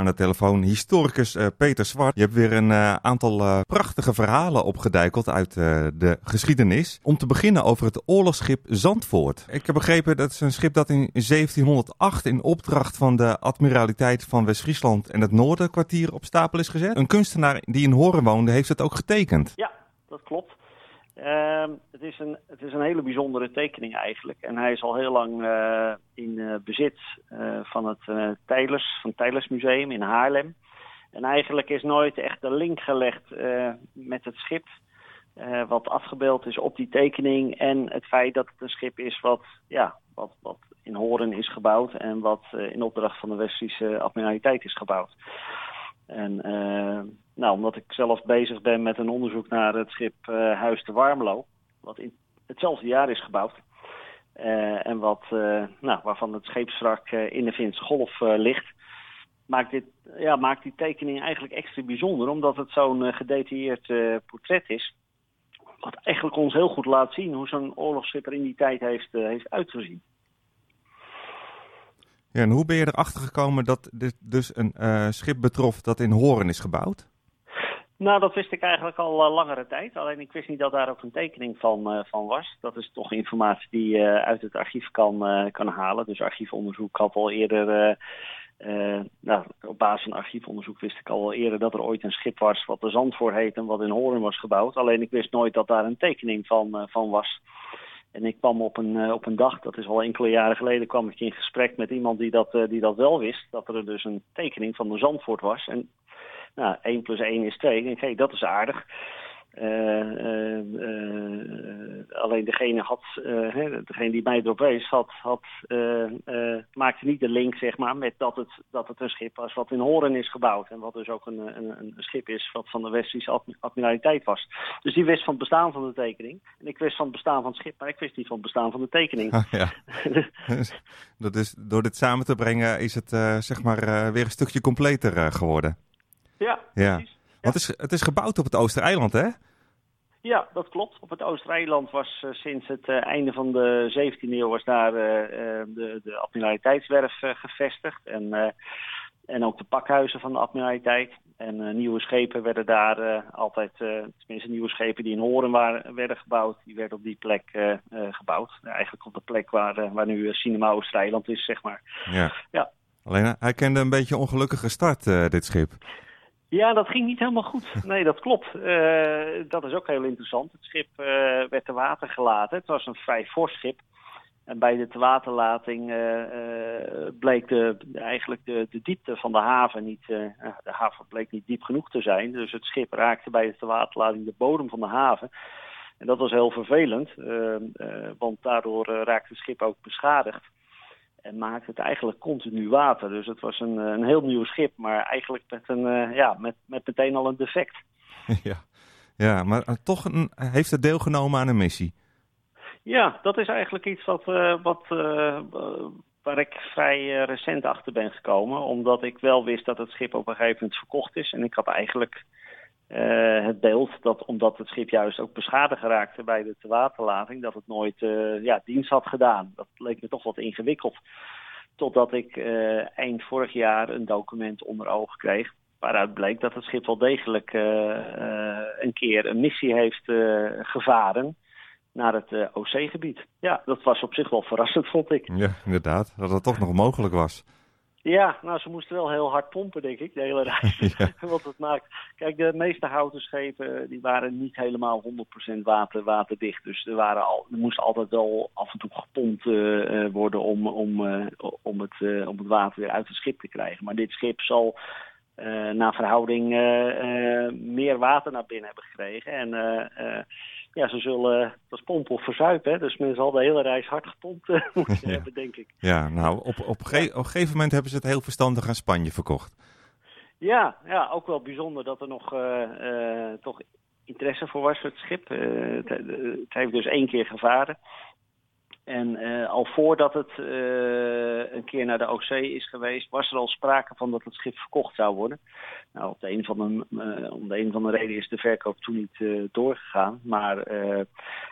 Aan de telefoon historicus uh, Peter Zwart. Je hebt weer een uh, aantal uh, prachtige verhalen opgedijkeld uit de geschiedenis. Om te beginnen over het oorlogsschip Zandvoort. Ik heb begrepen dat het een schip dat in 1708 in opdracht van de admiraliteit van West-Friesland en het Noorderkwartier op stapel is gezet. Een kunstenaar die in Horen woonde heeft het ook getekend. Ja, dat klopt. Uh, het, is een, het is een hele bijzondere tekening eigenlijk. En hij is al heel lang uh, in uh, bezit uh, van het Tijlers, van Museum in Haarlem. En eigenlijk is nooit echt de link gelegd met het schip. wat afgebeeld is op die tekening. En het feit dat het een schip is wat, ja, wat, wat in Horen is gebouwd. En wat in opdracht van de Westfriese admiraliteit is gebouwd. En nou, omdat ik zelf bezig ben met een onderzoek naar het schip uh, Huis de Warmelo, wat in hetzelfde jaar is gebouwd. Uh, en wat, nou, waarvan het scheepswrak in de Finse Golf ligt, maakt, dit, ja, maakt die tekening eigenlijk extra bijzonder, omdat het zo'n gedetailleerd portret is. Wat eigenlijk ons heel goed laat zien hoe zo'n oorlogsschip er in die tijd heeft, heeft uitgezien. Ja, en hoe ben je erachter gekomen dat dit dus een schip betrof dat in Horen is gebouwd? Nou, dat wist ik eigenlijk al uh, langere tijd. Alleen ik wist niet dat daar ook een tekening van, uh, van was. Dat is toch informatie die je uit het archief kan, kan halen. Dus archiefonderzoek had al eerder... nou, op basis van archiefonderzoek wist ik al eerder dat er ooit een schip was wat de Zandvoort heet en wat in Horen was gebouwd. Alleen ik wist nooit dat daar een tekening van, van was. En ik kwam op een, op een dag, dat is al enkele jaren geleden, kwam ik in gesprek met iemand die dat, die dat wel wist. Dat er dus een tekening van de Zandvoort was. En nou, 1 plus 1 is 2. En ik hey, dat is aardig. Uh, alleen degene, had, hè, degene die mij erop wees, had, maakte niet de link zeg maar, met dat het, dat het een schip was wat in Horen is gebouwd. En wat dus ook een, een, een schip is wat van de Westische admiraliteit was. Dus die wist van het bestaan van de tekening. En ik wist van het bestaan van het schip, maar ik wist niet van het bestaan van de tekening. Ah, dat is, door dit samen te brengen is het zeg maar weer een stukje completer geworden. Ja, ja. precies. Want het is, het is gebouwd op het Oostereiland, hè? Ja, dat klopt. Op het Oostereiland was uh, sinds het uh, einde van de 17e eeuw was daar uh, de, de admiraliteitswerf gevestigd. En, en ook de pakhuizen van de admiraliteit. En nieuwe schepen werden daar altijd, tenminste nieuwe schepen die in Horen waren, werden gebouwd. Die werden op die plek gebouwd. eigenlijk op de plek waar, waar nu Cinema Oostereiland is, zeg maar. Ja. ja. Alleen hij kende een beetje een ongelukkige start, dit schip. Ja, dat ging niet helemaal goed. Nee, dat klopt. Uh, dat is ook heel interessant. Het schip uh, werd te water gelaten. Het was een vrij fors schip. En bij de tewaterlating uh, bleek de, eigenlijk de, de, diepte van de haven niet... de haven bleek niet diep genoeg te zijn. Dus het schip raakte bij de tewaterlating de bodem van de haven. En dat was heel vervelend, want daardoor raakte het schip ook beschadigd. En maakte het eigenlijk continu water. Dus het was een, een heel nieuw schip, maar eigenlijk met, een, uh, ja, met, met meteen al een defect. Ja, ja maar toch een, heeft het deelgenomen aan een missie? Ja, dat is eigenlijk iets wat, wat, waar ik vrij recent achter ben gekomen. Omdat ik wel wist dat het schip op een gegeven moment verkocht is. En ik had eigenlijk uh, het beeld dat omdat het schip juist ook beschadigd raakte bij de tewaterlating, dat het nooit uh, ja, dienst had gedaan. Dat leek me toch wat ingewikkeld. Totdat ik uh, eind vorig jaar een document onder ogen kreeg. Waaruit bleek dat het schip wel degelijk een keer een missie heeft gevaren naar het OC-gebied. Ja, dat was op zich wel verrassend, vond ik. Ja, inderdaad. Dat het toch nog mogelijk was. Ja, nou, ze moesten wel heel hard pompen, denk ik, de hele reis. Ja. Want het maakt... Kijk, de meeste houten schepen die waren niet helemaal 100% water, waterdicht. Dus er, waren al, er moest altijd wel af en toe gepompt uh, worden om, om, uh, om, het, uh, om het water weer uit het schip te krijgen. Maar dit schip zal naar verhouding meer water naar binnen hebben gekregen. En ja, ze zullen dat pompen of verzuipen. Hè? Dus men zal de hele reis hard gepompt uh, moeten ja. hebben, denk ik. Ja, nou, op, op, ge op een gegeven moment hebben ze het heel verstandig aan Spanje verkocht. Ja, ja ook wel bijzonder dat er nog uh, uh, toch interesse voor was voor het schip. Het, het, heeft dus één keer gevaren. En al voordat het een keer naar de Oostzee is geweest, was er al sprake van dat het schip verkocht zou worden. Nou, op de een van de, om de een of andere reden is de verkoop toen niet doorgegaan. Maar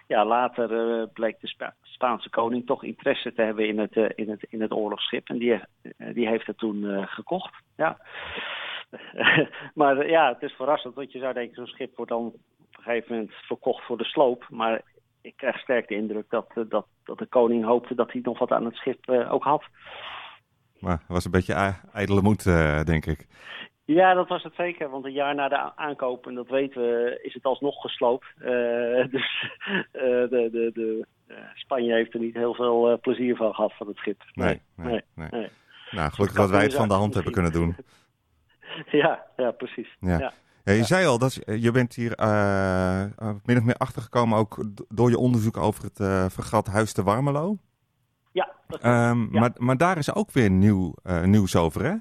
ja, later bleek de Spaanse koning toch interesse te hebben in het, in het, in het oorlogsschip. En die, die heeft het toen gekocht. Ja. maar ja, het is verrassend, want je zou denken, zo'n schip wordt dan op een gegeven moment verkocht voor de sloop. Maar ik krijg sterk de indruk dat, eh, dat, dat de koning hoopte dat hij nog wat aan het schip uh, ook had. Maar het was een beetje ijdele moed, uh, denk ik. Ja, dat was het zeker. Want een jaar na de aankoop, en dat weten we, is het alsnog gesloopt. dus de, de, de, Spanje heeft er niet heel veel plezier van gehad van het schip. Nee, nee, nee. nee. Nou, gelukkig dat wij het van de hand hebben kunnen doen. Ja, ja precies. Ja. ja. Je zei al, dat je bent hier uh, min of meer achtergekomen ook door je onderzoek over het uh, vergat Huis te Warmelo. Ja, dat um, Maar, maar daar is ook weer nieuw, uh, nieuws over, hè?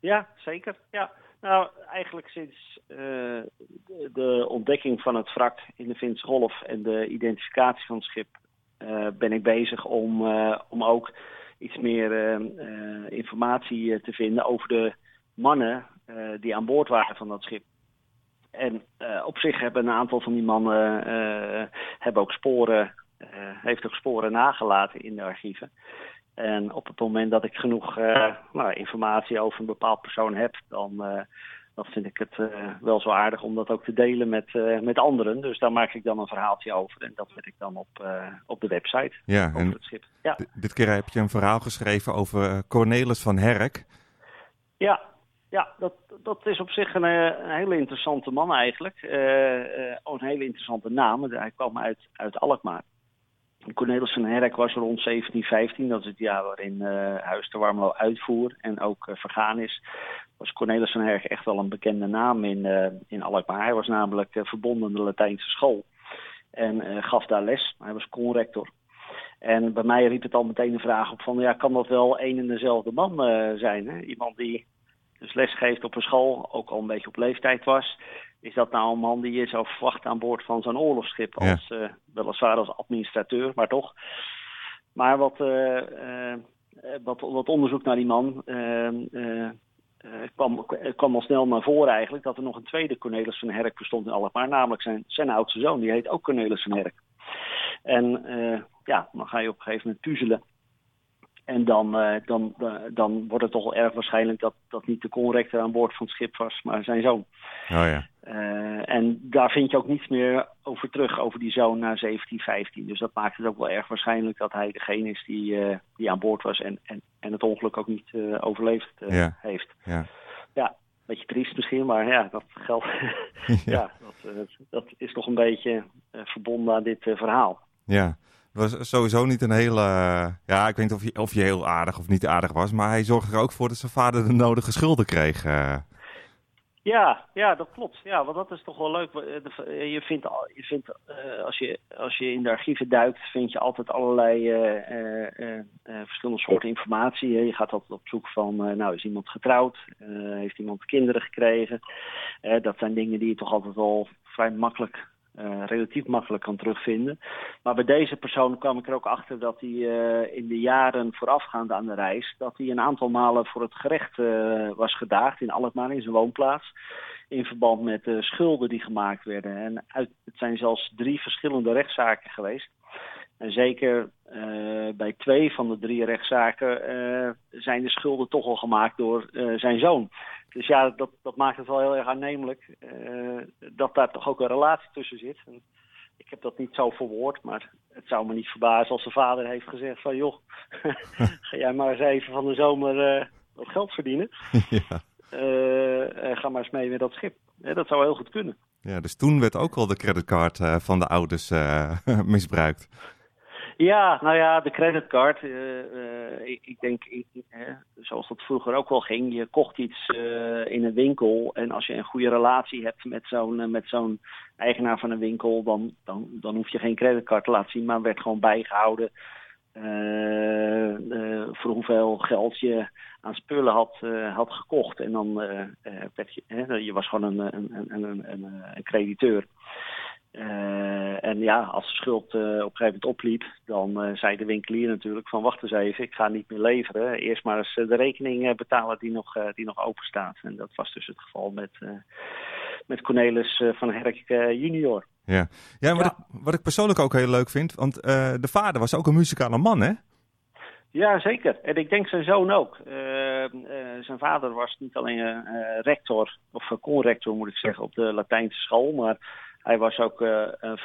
Ja, zeker. Ja. Nou, eigenlijk sinds de, de, ontdekking van het wrak in de Finse Golf en de identificatie van het schip ben ik bezig om, om ook iets meer informatie te vinden over de mannen die aan boord waren van dat schip. En uh, op zich hebben een aantal van die mannen uh, hebben ook sporen, heeft ook sporen nagelaten in de archieven. En op het moment dat ik genoeg nou, informatie over een bepaald persoon heb, dan, dan vind ik het wel zo aardig om dat ook te delen met, met anderen. Dus daar maak ik dan een verhaaltje over en dat zet ik dan op, op de website. Ja, en het schip. Ja. dit keer heb je een verhaal geschreven over Cornelis van Herk. Ja, ja, dat, dat is op zich een, eh, hele interessante man eigenlijk. Uh, uh, een hele interessante naam. Hij kwam uit, uit Alkmaar. Cornelis van Herk was rond 1715, dat is het jaar waarin uh, Huis de Warmelo uitvoer en ook vergaan is. Was Cornelis van Herk echt wel een bekende naam in, in Alkmaar. Hij was namelijk verbonden aan de Latijnse school en gaf daar les. Hij was conrector. En bij mij riep het al meteen de vraag op van, ja, kan dat wel één en dezelfde man zijn? Hè? Iemand die dus lesgeeft op een school, ook al een beetje op leeftijd was. Is dat nou een man die je zou verwachten aan boord van zo'n oorlogsschip? Als, ja. uh, weliswaar als administrateur, maar toch. Maar wat, uh, uh, wat, wat, onderzoek naar die man kwam, kwam al snel naar voren eigenlijk... dat er nog een tweede Cornelis van Herk bestond in Alkmaar. Namelijk zijn, zijn oudste zoon, die heet ook Cornelis van Herk. En ja, dan ga je op een gegeven moment puzzelen. En dan, uh, dan, uh, dan wordt het toch wel erg waarschijnlijk dat, dat niet de conrector aan boord van het schip was, maar zijn zoon. Oh ja. Uh, en daar vind je ook niets meer over terug, over die zoon na 1715. Dus dat maakt het ook wel erg waarschijnlijk dat hij degene is die, die aan boord was en, en, en het ongeluk ook niet overleefd ja. heeft. Ja. ja, een beetje triest misschien, maar ja, dat geldt. ja, dat, dat is toch een beetje verbonden aan dit verhaal. Ja was sowieso niet een hele... ja, ik weet niet of je, of je heel aardig of niet aardig was. Maar hij zorgde er ook voor dat zijn vader de nodige schulden kreeg. Uh. Ja, ja, dat klopt. Ja, want dat is toch wel leuk. Je vindt, je vindt als, je, als je in de archieven duikt, vind je altijd allerlei verschillende soorten informatie. Je gaat altijd op zoek van, nou, is iemand getrouwd? heeft iemand kinderen gekregen? dat zijn dingen die je toch altijd wel vrij makkelijk uh, relatief makkelijk kan terugvinden. Maar bij deze persoon kwam ik er ook achter dat hij uh, in de jaren voorafgaand aan de reis... dat hij een aantal malen voor het gerecht uh, was gedaagd in Alkmaar, in zijn woonplaats... in verband met de schulden die gemaakt werden. En uit, het zijn zelfs drie verschillende rechtszaken geweest. En zeker bij twee van de drie rechtszaken zijn de schulden toch al gemaakt door zijn zoon. Dus ja, dat, dat maakt het wel heel erg aannemelijk uh, dat daar toch ook een relatie tussen zit. En ik heb dat niet zo verwoord, maar het zou me niet verbazen als de vader heeft gezegd van... joh, ga jij maar eens even van de zomer uh, wat geld verdienen. ja. Uh, ga maar eens mee met dat schip. dat zou heel goed kunnen. Ja, dus toen werd ook al de creditcard van de ouders misbruikt. Ja, nou ja, de creditcard. Uh, uh, ik, denk, ik, zoals dat vroeger ook wel ging, je kocht iets uh, in een winkel. En als je een goede relatie hebt met zo'n met zo'n eigenaar van een winkel, dan, dan, dan hoef je geen creditcard te laten zien, maar werd gewoon bijgehouden voor hoeveel geld je aan spullen had, had gekocht. En dan werd je, je was gewoon een, een, een, een, een crediteur. En ja, als de schuld op een gegeven moment opliep, dan zei de winkelier natuurlijk van wacht eens even, ik ga niet meer leveren. Eerst maar eens de rekening betalen die nog, die nog open staat. En dat was dus het geval met, met Cornelis van Herk junior. Ja, ja, wat, Ik, wat ik persoonlijk ook heel leuk vind, want de vader was ook een muzikale man hè? Ja, zeker. En ik denk zijn zoon ook. Uh, uh, zijn vader was niet alleen uh, rector, of conrector moet ik zeggen, op de Latijnse school. Maar hij was ook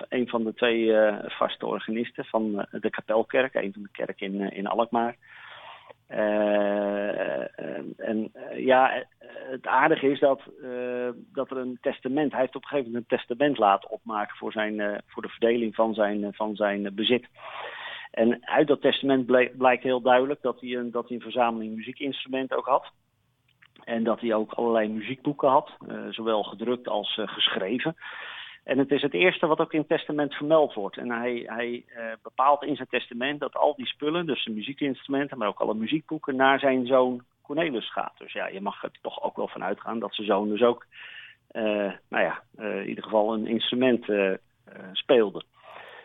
een van de twee vaste organisten van de Kapelkerk, een van de kerken in, in Alkmaar. en ja, het aardige is dat, dat er een testament, hij heeft op een gegeven moment een testament laten opmaken voor, zijn, voor de verdeling van zijn, van zijn bezit. En uit dat testament blijkt heel duidelijk dat hij, een, dat hij een verzameling muziekinstrumenten ook had. En dat hij ook allerlei muziekboeken had, zowel gedrukt als geschreven. En het is het eerste wat ook in het testament vermeld wordt. En hij, hij uh, bepaalt in zijn testament dat al die spullen, dus de muziekinstrumenten, maar ook alle muziekboeken, naar zijn zoon Cornelis gaat. Dus ja, je mag er toch ook wel van uitgaan dat zijn zoon dus ook, nou ja, in ieder geval een instrument speelde.